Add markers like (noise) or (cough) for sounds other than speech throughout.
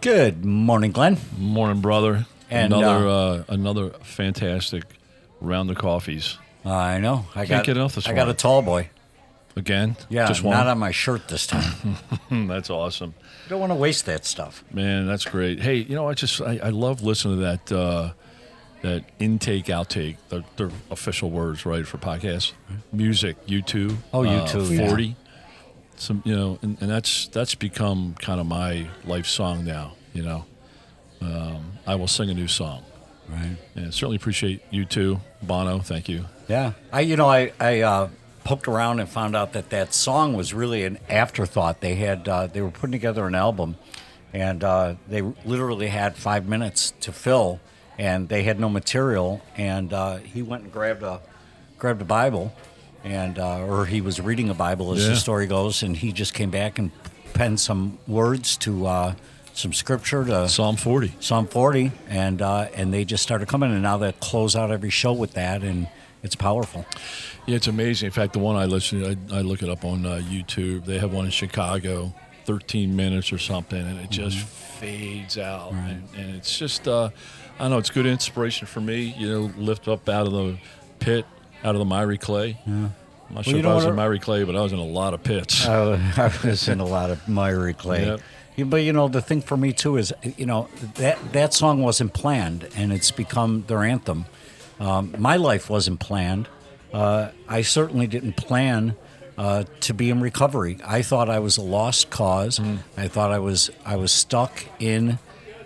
Good morning, Glenn. Morning, brother. And, another uh, uh, another fantastic round of coffees I know. I Can't got get enough this I got a tall boy. again. Yeah, just one. not on my shirt this time. (laughs) That's awesome, Don't want to waste that stuff. man. That's great. Hey, you know, I just I, I love listening to that uh, that intake outtake. They're, they're official words, right, for podcasts. Music, YouTube. Oh, uh, YouTube, yeah. Some, you know, and, and that's that's become kind of my life song now. You know, um, I will sing a new song, Right. and certainly appreciate you too, Bono. Thank you. Yeah. I you know I I uh, poked around and found out that that song was really an afterthought. They had uh, they were putting together an album, and uh, they literally had five minutes to fill, and they had no material. And uh, he went and grabbed a grabbed a Bible, and uh, or he was reading a Bible as Yeah. the story goes, and he just came back and penned some words to uh, some scripture to Psalm forty. Psalm 40, and uh, and they just started coming, and now they close out every show with that, and it's powerful. Yeah, it's amazing. In fact, the one I listen I, I look it up on uh, YouTube. They have one in Chicago, 13 minutes or something, and it just fades out. And, and it's just, uh, I know, it's good inspiration for me. You know, lift up out of the pit, out of the miry clay. Yeah. I'm not sure if I was in miry clay, but I was in a lot of pits. Uh, (laughs) I was in a lot of miry clay. Yep. But you know, the thing for me too is, you know, that that song wasn't planned, and it's become their anthem. Um, my life wasn't planned. Uh, I certainly didn't plan uh, to be in recovery. I thought I was a lost cause. I thought I was I was stuck in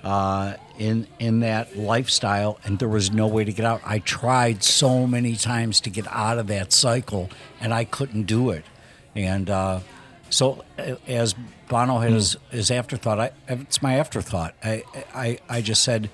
uh, in in that lifestyle, and there was no way to get out. I tried so many times to get out of that cycle, and I couldn't do it. And uh, so, as Bono had his, his afterthought, I, it's my afterthought. I, I I just said,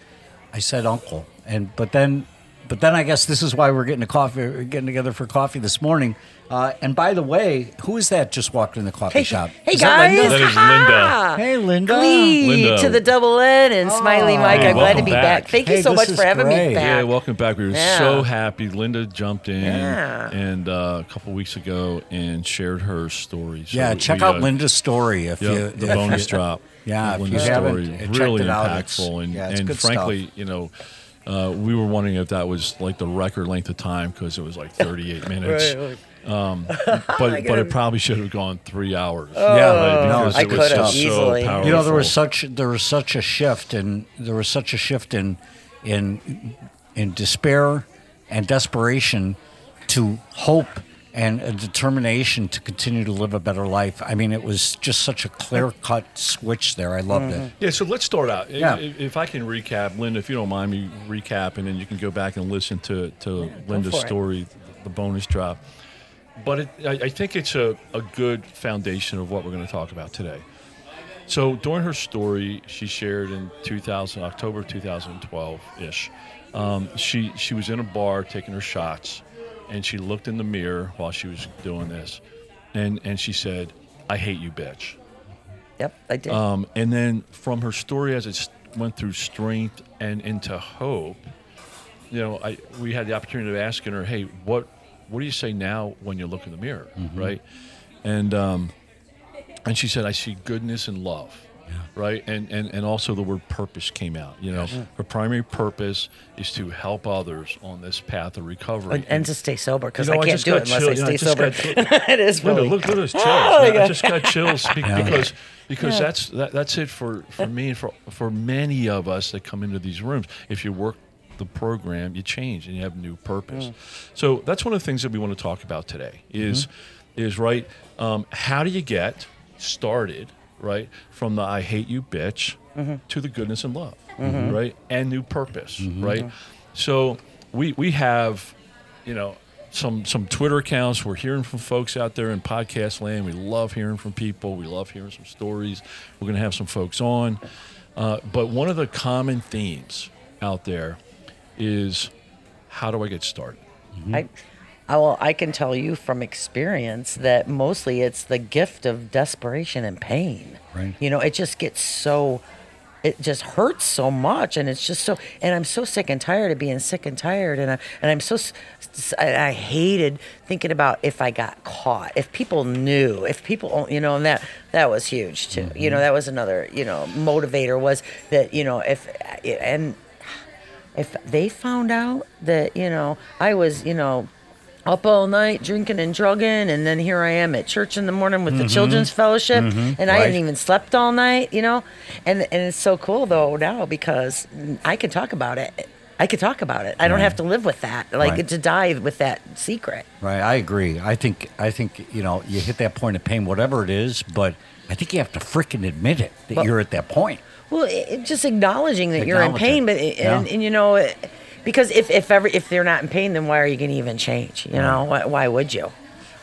I said uncle, and but then. But then I guess this is why we're getting a coffee, getting together for coffee this morning. Uh, and by the way, who is that just walked in the coffee Hey, shop? hey Is that guys! Linda? That is Ha! Hey, Linda. Glee Linda. to the double N and Smiley Mike. Hey, I'm glad to be back. back. Thank Hey, you so much for having great. me back. Yeah, welcome back. We were Yeah. so happy. Linda jumped in Yeah. and uh, a couple weeks ago and shared her story. So Yeah, check we, out uh, Linda's story if Yeah, you the if bonus you- (laughs) drop. Yeah, if Linda's you haven't, story, checked really it out, it's- impactful, and, yeah, it's and good frankly, you know, uh, we were wondering if that was like the record length of time because it was like 38 (laughs) minutes. Um, (laughs) but but it probably should have gone three hours. Yeah, right, no, because I was could've just so easily. powerful. You know, there was such there was such a shift, and there was such a shift in in in despair and desperation to hope and a determination to continue to live a better life. I mean, it was just such a clear cut switch there. I loved it. Yeah, so let's start out. Yeah. If, if I can recap, Linda, if you don't mind me recapping, and then you can go back and listen to, to Linda's for it. story, the bonus drop. But it, I, I think it's a, a good foundation of what we're going to talk about today. So during her story, she shared in 2000, October 2012 ish. Um, she she was in a bar taking her shots, and she looked in the mirror while she was doing this, and and she said, "I hate you, bitch." Yep, I did. Um, and then from her story as it went through strength and into hope, you know, I we had the opportunity of asking her, "Hey, what what do you say now when you look in the mirror?" Right, and um, and she said, "I see goodness and love." Right, and, and and also the word purpose came out. You know, her primary purpose is to help others on this path of recovery. and, and to stay sober because You know, I I can't just do it unless chill- I yeah, I stay just sober. (laughs) it is Linda, really. look, look at those (laughs) chills. Oh, man. my I God. just got chills (laughs) be- because because that's that, that's it for, for me and for for many of us that come into these rooms. If you work the program, you change and you have new purpose. Mm. So that's one of the things that we want to talk about today. Is Mm-hmm. is right. Um, how do you get started? Right from the I hate you, bitch, Mm-hmm. to the goodness and love, right, and new purpose, right. So we we have, you know, some some Twitter accounts. We're hearing from folks out there in podcast land. We love hearing from people. We love hearing some stories. We're going to have some folks on. Uh, but one of the common themes out there is how do I get started? I, I, well, I can tell you from experience that mostly it's the gift of desperation and pain. Right. You know, it just gets so, it just hurts so much, and it's just so. And I'm so sick and tired of being sick and tired, and I, and I'm so. i hated thinking about if I got caught, if people knew, if people, oh, you know, and that that was huge too. You mm-hmm. know, that was another, you know, motivator was that you know if and if they found out that you know I was you know up all night drinking and drugging and then here I am at church in the morning with the children's fellowship and I Mm-hmm. Right. hadn't even slept all night you know and and it's so cool though now because I can talk about it I can talk about it I don't Right. have to live with that like Right. to die with that secret Right, I agree. I think I think you know you hit that point of pain, whatever it is, but I think you have to freaking admit it that Well- you're at that point. Well, it, just acknowledging that you're in pain, it. but it, Yeah. and, and you know, it, because if if ever if they're not in pain, then why are you going to even change? You know, why, why would you?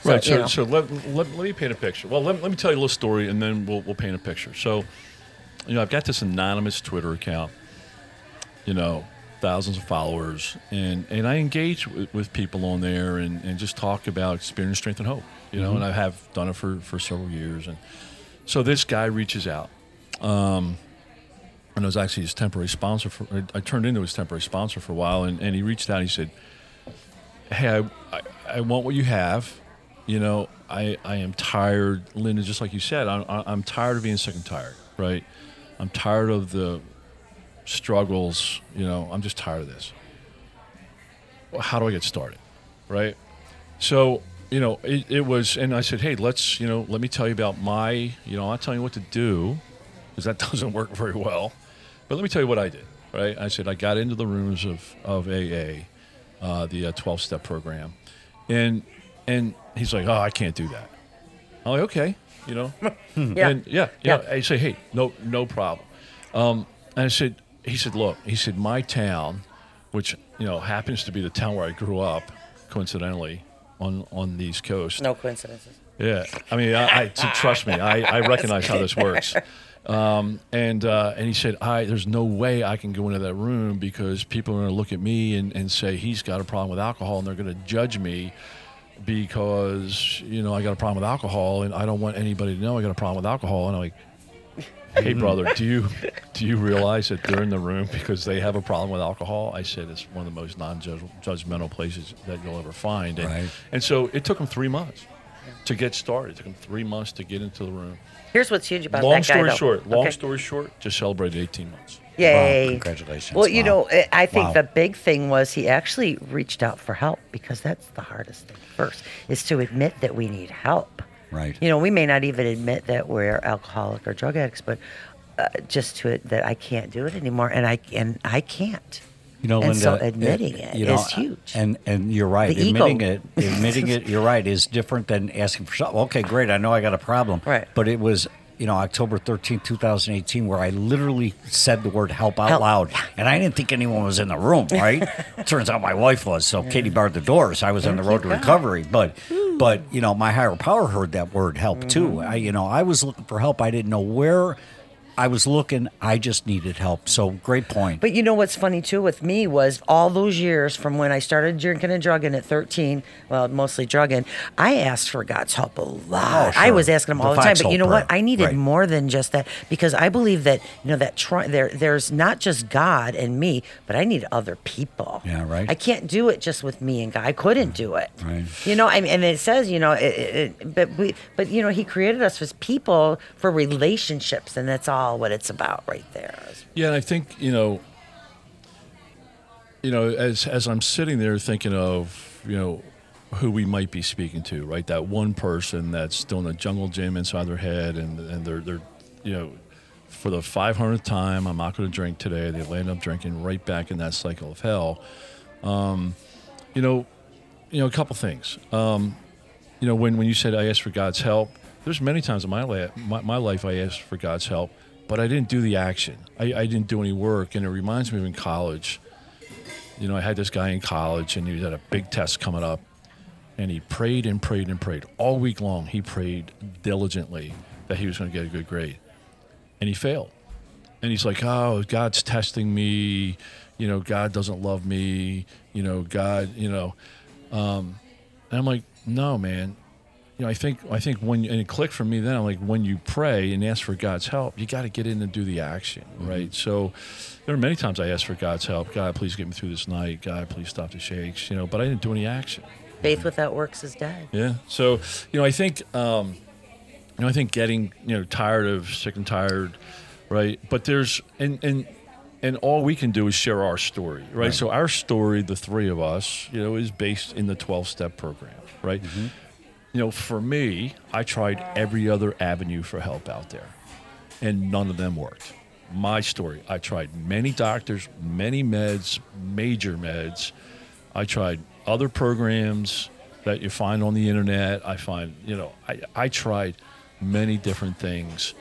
right. you So, know. so let, let, let me paint a picture. Well, let, let me tell you a little story, and then we'll, we'll paint a picture. So, you know, I've got this anonymous Twitter account. You know, thousands of followers, and and I engage with, with people on there, and, and just talk about experience, strength, and hope. You know, and I have done it for for several years, and so this guy reaches out. Um, and I was actually his temporary sponsor for. I, I turned into his temporary sponsor for a while, and, and he reached out. and He said, "Hey, I, I, I want what you have. You know, I, I am tired, Linda. Just like you said, I'm, I'm tired of being sick and tired. Right? I'm tired of the struggles. You know, I'm just tired of this. Well, how do I get started? Right? So." You know, it, it was, and I said, "Hey, let's, you know, let me tell you about my, you know, not telling you what to do, because that (laughs) doesn't work very well. But let me tell you what I did. Right? I said I got into the rooms of of AA, uh, the twelve step program, and and he's like, oh, I can't do that. I'm like, okay, you know, Yeah. (laughs) and yeah, yeah. I say, hey, no, no problem. Um, and I said, he said, look, he said, my town, which you know happens to be the town where I grew up, coincidentally, on on the East Coast. no coincidences. Yeah, I mean, I, I trust me, I, I (laughs) recognize how this works. Um, and uh, and he said, I there's no way I can go into that room because people are going to look at me and, and say he's got a problem with alcohol, and they're going to judge me because you know I got a problem with alcohol, and I don't want anybody to know I got a problem with alcohol. And I'm like, Hey brother, do you do you realize that they're in the room because they have a problem with alcohol? I said it's one of the most non-judgmental places that you'll ever find, and, Right. and so it took him three months to get started. It took him three months to get into the room. Here's what's huge about long that guy. story though. short, long Okay. story short, just celebrated 18 months. Yay! Wow, congratulations. Well, you Wow. know, I- I think Wow. the big thing was he actually reached out for help because that's the hardest thing first is to admit that we need help. Right. You know, we may not even admit that we're alcoholic or drug addicts, but uh, just to it that I can't do it anymore, and I and I can't. You know, And Linda, so admitting it you know, is huge. And and you're right. The admitting ego. it, admitting it, you're right, is different than asking for something. Okay, great. I know I got a problem. Right. But it was, you know, October 13, 2018, where I literally said the word help out Help. loud. And I didn't think anyone was in the room, (laughs) right? Turns out my wife was. So Katie barred the doors. I was on the road to recovery. But, but, you know, my higher power heard that word help too. Mm-hmm. I, you know, I was looking for help. I didn't know where I was looking. I just needed help. So great point. But you know what's funny too with me was all those years from when I started drinking and drugging at 13, well, mostly drugging, I asked for God's help a lot. Oh, I was asking him all The the time. But you know what? I needed Right. more than just that because I believe that you know that try, there there's not just God and me, but I need other people. Yeah, right. I can't do it just with me and God. I couldn't do it. Right. You know, I mean, and it says, you know, it, it- but we, but you know, He created us as people for relationships, and that's all what it's about, right there. Yeah, and I think you know, you know, as as I'm sitting there thinking of you know who we might be speaking to, right? That one person that's doing a jungle gym inside their head, and and they're they're you know. For the 500th time, I'm not going to drink today. They land up drinking right back in that cycle of hell. Um, you know, you know, a couple things. Um, you know, when, when you said I asked for God's help, there's many times in my, la- my, my life I asked for God's help, but I didn't do the action. I, I didn't do any work. And it reminds me of in college. You know, I had this guy in college and he had a big test coming up. And he prayed and prayed and prayed. All week long, he prayed diligently that he was going to get a good grade. And he failed. and he's like, "Oh, God's testing me. You know, God doesn't love me. You know, God. You know." Um, and I'm like, "No, man. You know, I think I think when and it clicked for me then. I'm like, when you pray and ask for God's help, you got to get in and do the action, right? So, there are many times I asked for God's help. God, please get me through this night. God, please stop the shakes. You know, but I didn't do any action. Faith without works is dead. Yeah. So, you know, I think, um, you know, I think getting, you know, tired of sick and tired, right? But there's, and, and, and all we can do is share our story, right? So our story, the three of us, you know, is based in the 12 step program, right? You know, for me, I tried every other avenue for help out there and none of them worked. My story, I tried many doctors, many meds, major meds. I tried other programs that you find on the internet. I find, you know, I, I tried many different things.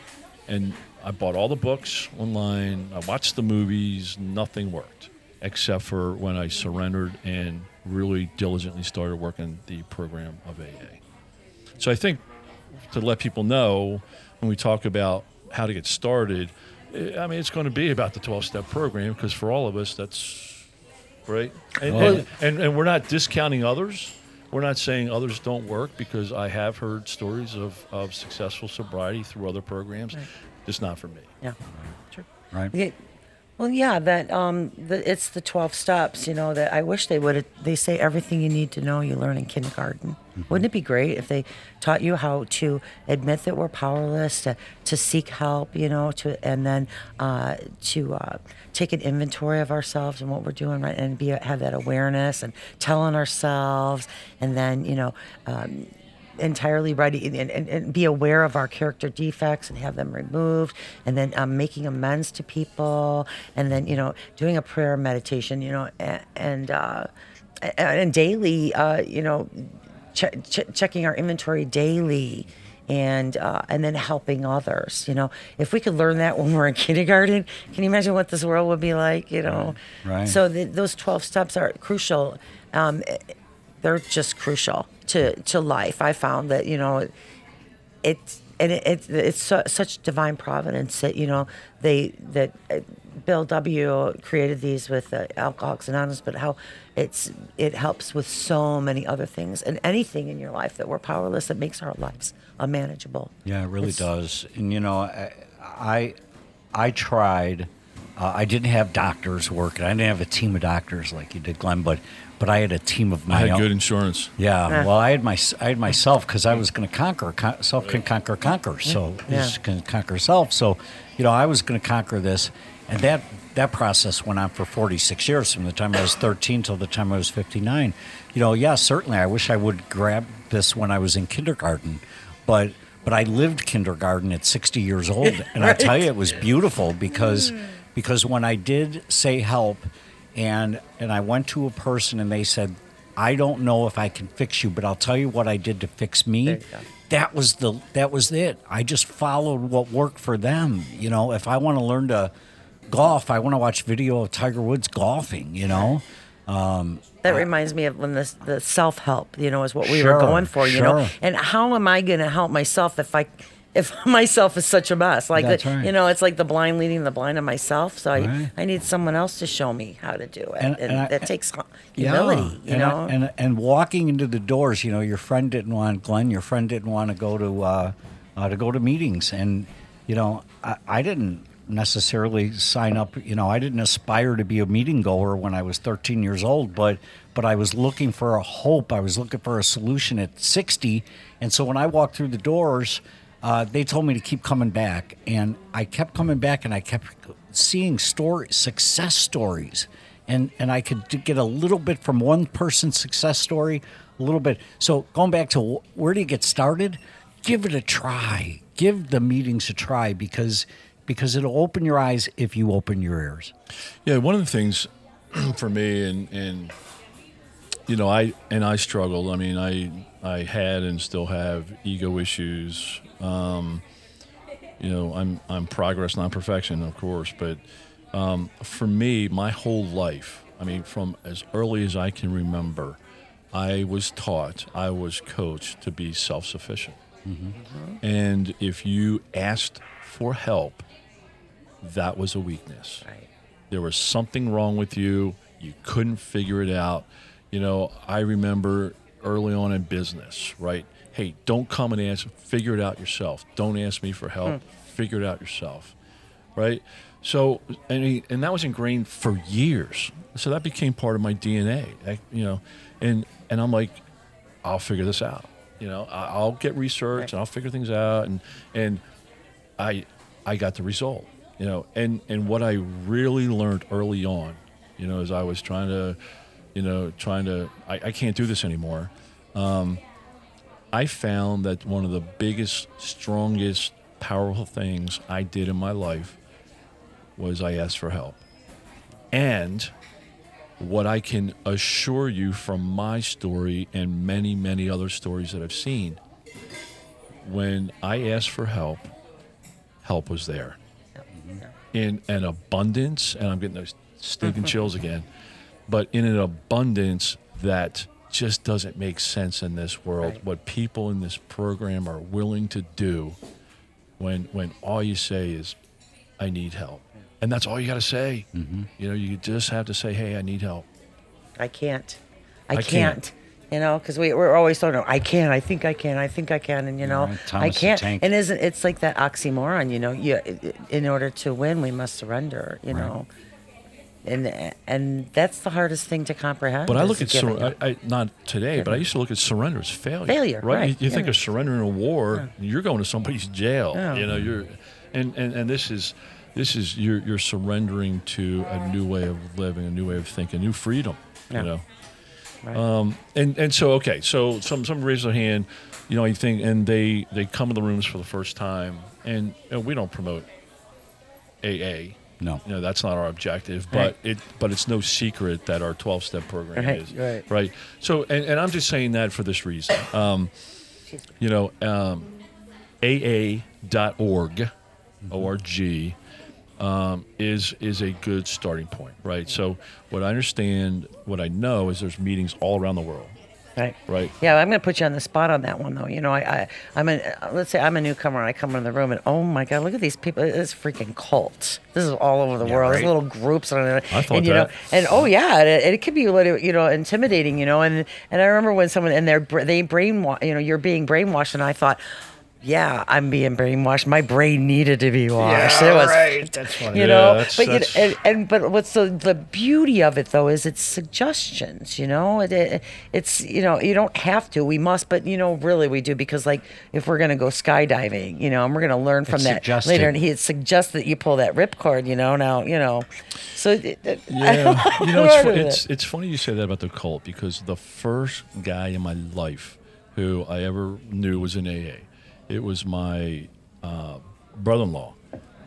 And I bought all the books online. I watched the movies. Nothing worked except for when I surrendered and really diligently started working the program of AA. So I think to let people know when we talk about how to get started, eh, I mean, it's going to be about the 12 step program because for all of us, that's right. And, Well- and, and, and we're not discounting others. We're not saying others don't work because I have heard stories of, of successful sobriety through other programs. Just not for me. Yeah. True. Right. Yeah. Well, yeah, that um, the, it's the twelve steps. You know that I wish they would. They say everything you need to know you learn in kindergarten. Wouldn't it be great if they taught you how to admit that we're powerless, to to seek help, you know, to and then uh, to uh, take an inventory of ourselves and what we're doing, right, and be have that awareness and telling ourselves, and then you know. Um, entirely ready and, and, and be aware of our character defects and have them removed and then um, making amends to people and then you know doing a prayer meditation you know and, and uh and daily uh you know che- che- checking our inventory daily and uh, and then helping others you know if we could learn that when we're in kindergarten can you imagine what this world would be like you know Right. so the, those 12 steps are crucial um, they're just crucial to, to life. I found that you know, it's and it, it's it's su- such divine providence that you know they that uh, Bill W created these with uh, Alcoholics Anonymous, but how it's it helps with so many other things and anything in your life that we're powerless that makes our lives unmanageable. Yeah, it really It's- does. And you know, I I, I tried. Uh, I didn't have doctors working. I didn't have a team of doctors like you did, Glenn. But but I had a team of my I had own. good insurance. Yeah, Yeah. well, I had my I had myself because I was going to conquer. Con- self can conquer, conquer. So Yeah. this can conquer self. So, you know, I was going to conquer this, and that that process went on for 46 years, from the time I was 13 till the time I was 59. You know, yeah, certainly, I wish I would grab this when I was in kindergarten, but but I lived kindergarten at 60 years old, and I tell you, it was (laughs) beautiful because because when I did say help and and I went to a person and they said, "I don't know if I can fix you, but I'll tell you what I did to fix me." There you go. That was the that was it. I just followed what worked for them. You know, if I want to learn to golf, I want to watch video of Tiger Woods golfing. You know, um, That reminds me of when the the self help, you know, is what we Sure, were going for, you know. And how am I going to help myself if I if (laughs) myself is such a mess? Like the, right. you know, it's like the blind leading the blind of myself. So I Right. I need someone else to show me how to do it, and, And- and I- that takes humility, you and, know. I- and and walking into the doors, you know, your friend didn't want Glenn. Your friend didn't want to go to uh, uh, to go to meetings, and you know, I, I didn't necessarily sign up. You know, I didn't aspire to be a meeting goer when I was 13 years old, but but I was looking for a hope. I was looking for a solution at 60, and so when I walked through the doors. Uh, they told me to keep coming back, and I kept coming back, and I kept seeing story success stories and and I could get a little bit from one person's success story, a little bit. So going back to where do you get started? Give it a try. Give the meetings a try because because it'll open your eyes if you open your ears. Yeah, one of the things (clears throat) for me, and and you know, I and I struggled. I mean, I I had and still have ego issues. Um, you know, I'm I'm progress, not perfection, of course. But um, for me, my whole life, I mean, from as early as I can remember, I was taught, I was coached to be self-sufficient. And if you asked for help, that was a weakness. Right. There was something wrong with you. You couldn't figure it out. You know, I remember early on in business, right? Hey, don't come and ask, figure it out yourself. Don't ask me for help. Hmm. Figure it out yourself, right? So, and, he, and that was ingrained for years. So that became part of my DNA, I- you know, and, and I'm like, I'll figure this out. You know, I- I'll get research and I'll figure things out. And, and I, I got the result, you know, and, and what I really learned early on, you know, as I was trying to, you know, trying to, I, I can't do this anymore. Um, I found that one of the biggest, strongest, powerful things I did in my life was I asked for help. And what I can assure you from my story and many, many other stories that I've seen, when I asked for help, help was there in an abundance, and I'm getting those (laughs) stinking chills again, but in an abundance that just doesn't make sense in this world. Right. What people in this program are willing to do when when all you say is, "I need help," and that's all you got to say. Mm-hmm. You know, you just have to say, "Hey, I need help." I can't. I, I can't. can't. You know, because we, we're always told, I can, I think I can, I think I can, and you know, Right, I can't. And isn't it's like that oxymoron? You know, you in order to win, we must surrender. You Right. know, and and that's the hardest thing to comprehend. But I look at sur- I, I, not today, but I used to look at surrender as failure. Failure, right, You, you think of surrender in a war, you're going to somebody's jail. Yeah. You know, you're, and, and, and this is this is you're you're surrendering to a new way of living, a new way of thinking, new freedom. Yeah. You know. Right. Um, and and so okay, so some some raise their hand, you know, you think, and they they come in the rooms for the first time, and know, we don't promote AA. No. You know, that's not our objective, but Right. it but it's no secret that our 12 step program Right, is. right. Right. So and, and I'm just saying that for this reason. Um, you know, um, AA.org, O-R-G, um, is is a good starting point, right? So what I understand, what I know is there's meetings all around the world, right. right? Yeah, I'm going to put you on the spot on that one, though. You know, I, I I'm a let's say I'm a newcomer and I come in the room and oh my god, look at these people! It's freaking cult. This is all over the world. There's little groups and, I thought and you that. know, and oh yeah, it, it could be a little, you know intimidating, you know. And and I remember when someone and they're they brainwash, you know, you're being brainwashed, and I thought. Yeah, I'm being brainwashed. My brain needed to be washed. it was, That's funny. you Yeah, know. that's- but you know, and, and but what's the the beauty of it though is it's suggestions. You know, it, it, it's you know you don't have to. We must, but you know really we do because like if we're gonna go skydiving, you know, and we're gonna learn from It's that suggested. later, and he suggests that you pull that ripcord. You know, now you know, so it, it, Yeah, you know, it's, fu- know. it's it's funny you say that about the cult because the first guy in my life who I ever knew was in AA. It was my uh, brother-in-law,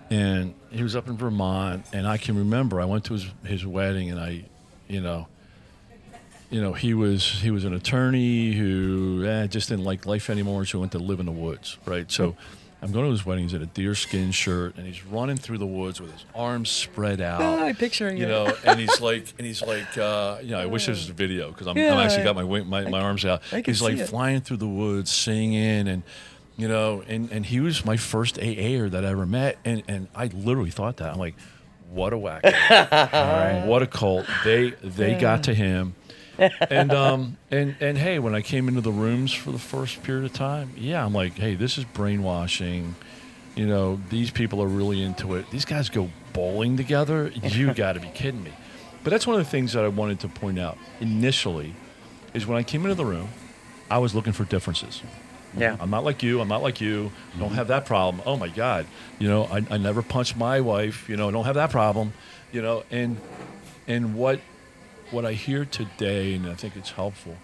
and he was up in Vermont. And I can remember I went to his his wedding, and I, you know, you know, he was he was an attorney who eh, just didn't like life anymore, so he went to live in the woods, right? So. I'm going to his wedding. He's in a deerskin shirt, and he's running through the woods with his arms spread out Oh, I'm picturing you it. know, and he's like, and he's like, uh, you know, I wish there was a video because I'm, Yeah, I'm actually got my my, my arms out. I he's like flying through the woods, singing, and you know, and and he was my first AAer that I ever met, and and I literally thought that I'm like, what a whack, (laughs) what a cult. They they got to him. (laughs) and um and and hey, when I came into the rooms for the first period of time, yeah, I'm like, hey, this is brainwashing. You know, these people are really into it. These guys go bowling together. You (laughs) got to be kidding me. But that's one of the things that I wanted to point out initially is when I came into the room, I was looking for differences. Yeah. I'm not like you. I'm not like you. Don't mm-hmm. have that problem. Oh my God. You know, I, I never punched my wife. You know, don't have that problem. You know, and and what what I hear today, and I think it's helpful,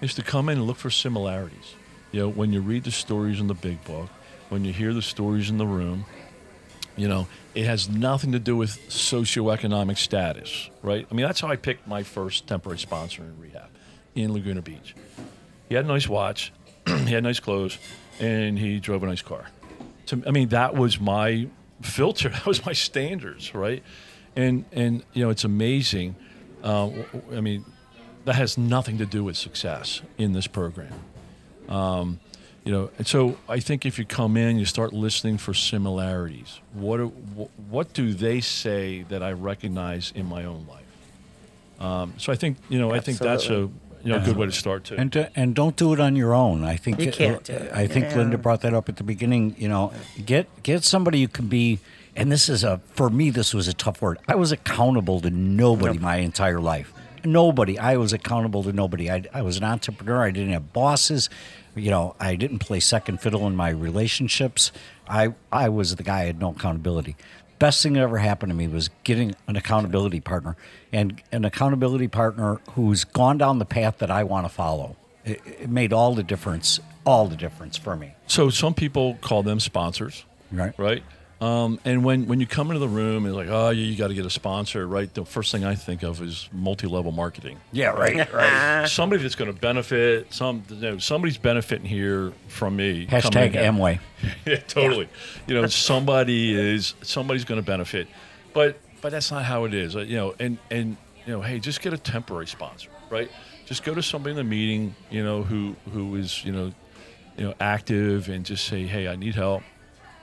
is to come in and look for similarities. You know, when you read the stories in the big book, when you hear the stories in the room, you know, it has nothing to do with socioeconomic status, right? I mean, that's how I picked my first temporary sponsor in rehab in Laguna Beach. He had a nice watch, (clears throat) he had nice clothes, and he drove a nice car. I mean, that was my filter. (laughs) That was my standards, right? And and you know, it's amazing. Uh, I mean, that has nothing to do with success in this program. Um, you know, and so I think if you come in, you start listening for similarities. What do, what do they say that I recognize in my own life? Um, so I think you know I think that's a you know a good way to start too. And to, and don't do it on your own. I think You can't do it. I think Yeah. Linda brought that up at the beginning. You know, get get somebody you can be. And this is a for me. This was a tough word. I was accountable to nobody my entire life. Nobody. I was accountable to nobody. I, I was an entrepreneur. I didn't have bosses. You know, I didn't play second fiddle in my relationships. I I was the guy. I had no accountability best thing that ever happened to me was getting an accountability partner and an accountability partner who's gone down the path that I want to follow. It, it made all the difference, all the difference for me. So some people call them sponsors, Right. right? Um, and when, when you come into the room and like, oh, yeah, you got to get a sponsor, right? The first thing I think of is multi-level marketing. Yeah, right, (laughs) right. Somebody that's going to benefit. Some you know, somebody's benefiting here from me. Hashtag coming. Amway. (laughs) yeah, totally. You know, (laughs) somebody is somebody's going to benefit, but but that's not how it is. Uh, You know, and and you know, hey, just get a temporary sponsor, right? Just go to somebody in the meeting, you know, who who is you know, you know, active, and just say, hey, I need help.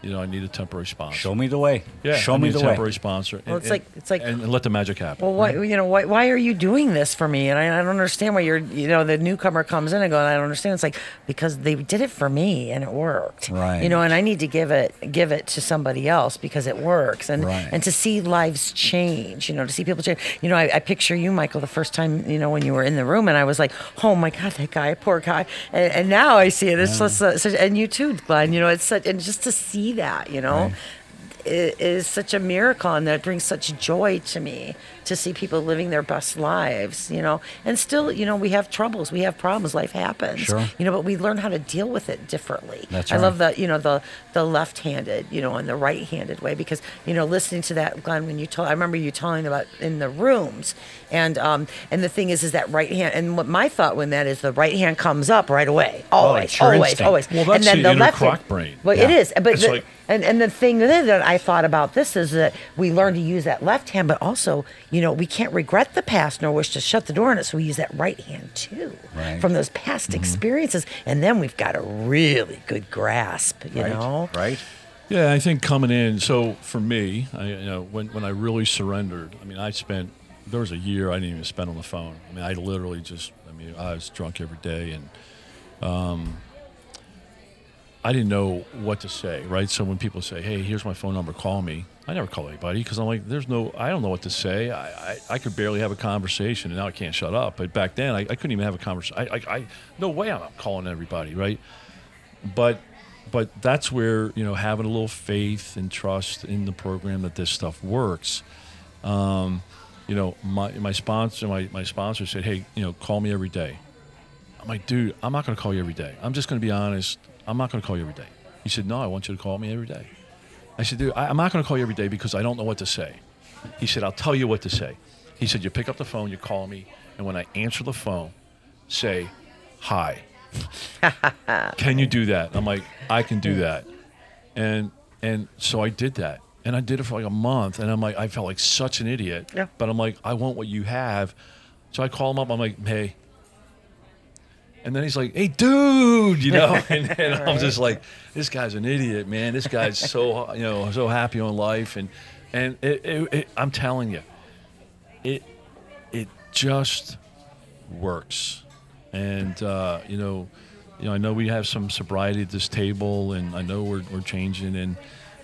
You know, I need a temporary sponsor. Show me the way. yeah, Show I me need the a way. temporary sponsor. Well, and- it's like- it's like- and, and let the magic happen. Well, why you know why why are you doing this for me? And I, I don't understand why you're you know the newcomer comes in and goes I don't understand. It's like because they did it for me and it worked. Right. You know, and I need to give it give it to somebody else because it works and Right. and to see lives change. You know, to see people change. You know, I, I picture you, Michael, the first time you know when you were in the room, and I was like, oh my god, that guy, poor guy. And, and now I see it. It's just uh, such, and you too, Glenn. You know, it's such and just to see that. You know. Right. I- is such a miracle and that brings such joy to me to see people living their best lives you know and still you know we have troubles we have problems life happens Sure. you know but we learn how to deal with it differently That's i love the you know the the left-handed you know and the right-handed way because you know listening to that glenn when you told i remember you telling about in the rooms and um and the thing is is that right hand and what my thought when that is the right hand comes up right away always it's your always instinct. always Well, that's and then the the inner left hand- brain. well it Yeah. is but It's the- like- and and the thing that that I thought about this is that we learn to use that left hand, but also, you know, we can't regret the past nor wish to shut the door on it. So we use that right hand too, Right. from those past experiences, and then we've got a really good grasp. You right. know, Right. Yeah, I think coming in. So for me, I, you know, when when I really surrendered, I mean, I spent there was a year I didn't even spend on the phone. I mean, I literally just, I mean, I was drunk every day, and um, I didn't know what to say. Right. So when people say, "Hey, here's my phone number, call me," I never call anybody because I'm like, "There's no, I don't know what to say. I, I, I could barely have a conversation, and now I can't shut up." But back then, I, I couldn't even have a conversation. I, I, no way I'm calling everybody. Right but but that's where you know having a little faith and trust in the program that this stuff works um, you know my my sponsor my, my sponsor said hey you know call me every day i'm like dude i'm not going to call you every day i'm just going to be honest i'm not going to call you every day he said no i want you to call me every day i said dude I, i'm not going to call you every day because i don't know what to say he said i'll tell you what to say he said you pick up the phone you call me and when i answer the phone say hi (laughs) can you do that? I'm like, I can do that. And and so I did that. And I did it for like a month and I'm like I felt like such an idiot. Yeah. But I'm like, I want what you have. So I call him up, I'm like, hey. And then he's like, hey dude, you know, (laughs) and, and I'm just like, this guy's an idiot, man. This guy's so (laughs) you know, so happy on life and and it, it, it, I'm telling you, it it just works. And uh, you know, you know, I know we have some sobriety at this table, and I know we're we're changing, and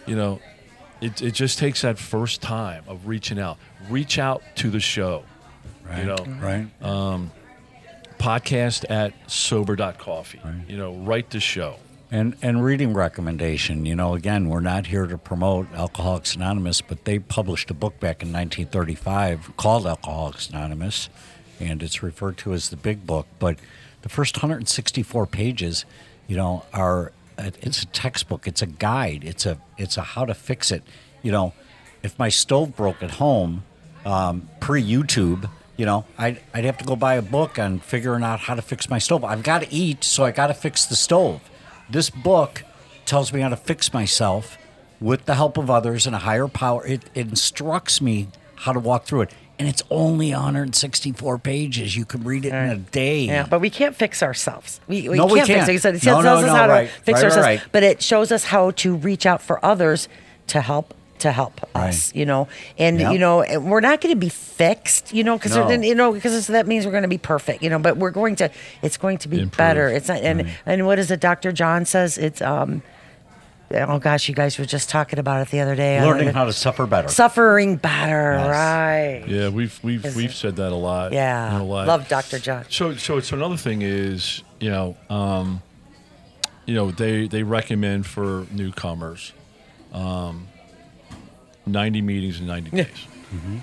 you know, it it just takes that first time of reaching out. Reach out to the show. Right. You know, Right. Podcast at sober.coffee. You know, write the show. And and reading recommendation, you know, again, we're not here to promote Alcoholics Anonymous, but they published a book back in 1935 called Alcoholics Anonymous, and it's referred to as the Big Book. But the first 164 pages, you know, are it's a textbook, it's a guide, it's a it's a how to fix it. You know, if my stove broke at home, um, pre YouTube, you know, I'd, I'd have to go buy a book on figuring out how to fix my stove. I've got to eat, so I got to fix the stove. This book tells me how to fix myself with the help of others and a higher power. It, it instructs me how to walk through it. and it's only 164 pages. You can read it in a day. Yeah, but we can't fix ourselves. We, we No, can't we can't. it. He said- It No, tells no, us how right. to fix Right, right, ourselves, right. but it shows us how to reach out for others to help to help us. Right. You know, and Yep. you know, and we're not going to be fixed. You know, because No. you know, because that means we're going to be perfect. You know, but we're going to. It's going to be Improve. better. It's not. And and what is it? Dr. John says it's. um Oh gosh, you guys were just talking about it the other day. Learning how to suffer better. suffering better, Yes. right? Yeah, we've we've Is we've it- said that a lot. Yeah, you a lot. love Dr. John. So so so another thing is you know um, you know they they recommend for newcomers um, ninety meetings in ninety days,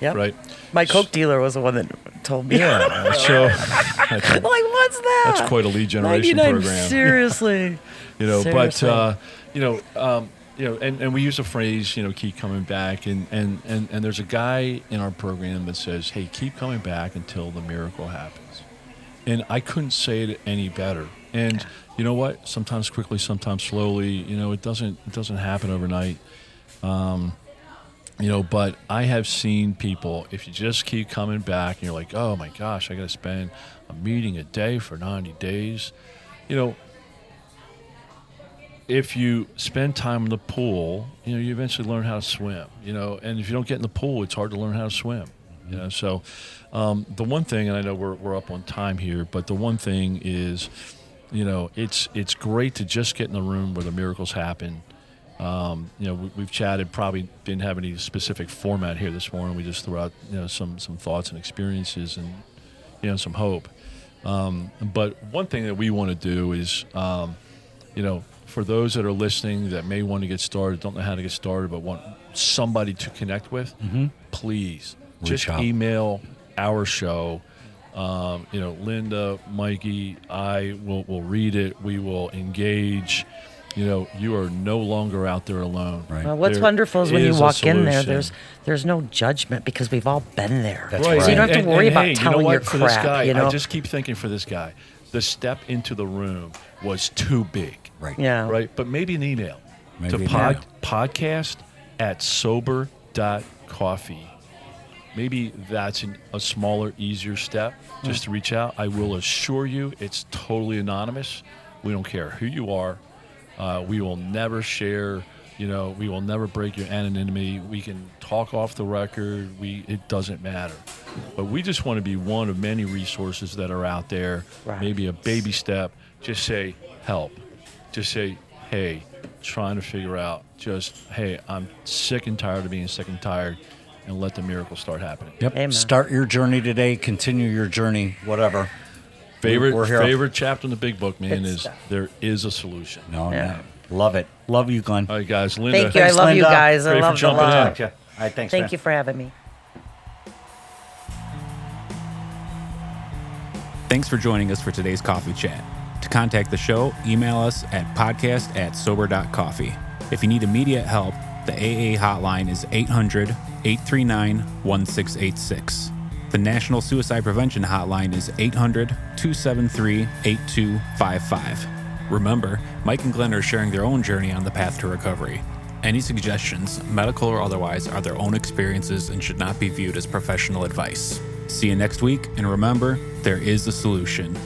Yep. right? My coke dealer was the one that told me. Yeah. so (laughs) that's, like, what's that? that's quite a lead generation 99, program. Seriously. (laughs) you know Seriously. but uh, you know um, you know and, and we use a phrase you know keep coming back and, and and and there's a guy in our program that says hey keep coming back until the miracle happens and i couldn't say it any better and you know what sometimes quickly sometimes slowly you know it doesn't it doesn't happen overnight um, you know but i have seen people if you just keep coming back and you're like oh my gosh i gotta spend a meeting a day for 90 days you know if you spend time in the pool, you know, you eventually learn how to swim, you know, and if you don't get in the pool, it's hard to learn how to swim, you know. So, um, the one thing, and I know we're, we're up on time here, but the one thing is, you know, it's it's great to just get in the room where the miracles happen. Um, you know, we, we've chatted, probably didn't have any specific format here this morning. We just threw out, you know, some some thoughts and experiences and, you know, some hope. Um, but one thing that we want to do is, um, you know, for those that are listening that may want to get started, don't know how to get started, but want somebody to connect with, please Reach just out. email our show. Um, you know, Linda, Mikey, I will will read it. We will engage. You know, you are no longer out there alone. Right. Well, what's There wonderful is when you walk in there, there's there's no judgment because we've all been there. That's Right. right. So you don't have to And- worry and about hey, telling you know what? your for crap. this guy, you know, I just keep thinking for this guy, the step into the room was too big. Right. yeah, Right. But maybe an email Maybe to an pod, email. podcast at sober.coffee. Maybe that's an, a smaller, easier step just hmm. to reach out. I will assure you it's totally anonymous. We don't care who you are. Uh, we will never share. You know, we will never break your anonymity. We can talk off the record. We it doesn't matter. But we just want to be one of many resources that are out there. Right. Maybe a baby step. Just say help. Just say, hey, trying to figure out. Just hey, I'm sick and tired of being sick and tired, and let the miracle start happening. Yep. Amen. Start your journey today. Continue your journey. Whatever. Favorite We're here. favorite chapter in the big book, man, Good is stuff. there is a solution. No, Yeah. no. Love it. Love you, Glenn. All right, guys. Linda, Thank you. I Thanks, love you Linda. guys. I Great for love the jumping in. love. All right, thanks. Thank man. you for having me. Thanks for joining us for today's coffee chat. To contact the show, email us at podcast at sober.coffee. If you need immediate help, the AA hotline is 800 839 1686. The National Suicide Prevention Hotline is 800 273 8255. Remember, Mike and Glenn are sharing their own journey on the path to recovery. Any suggestions, medical or otherwise, are their own experiences and should not be viewed as professional advice. See you next week, and remember, there is a solution.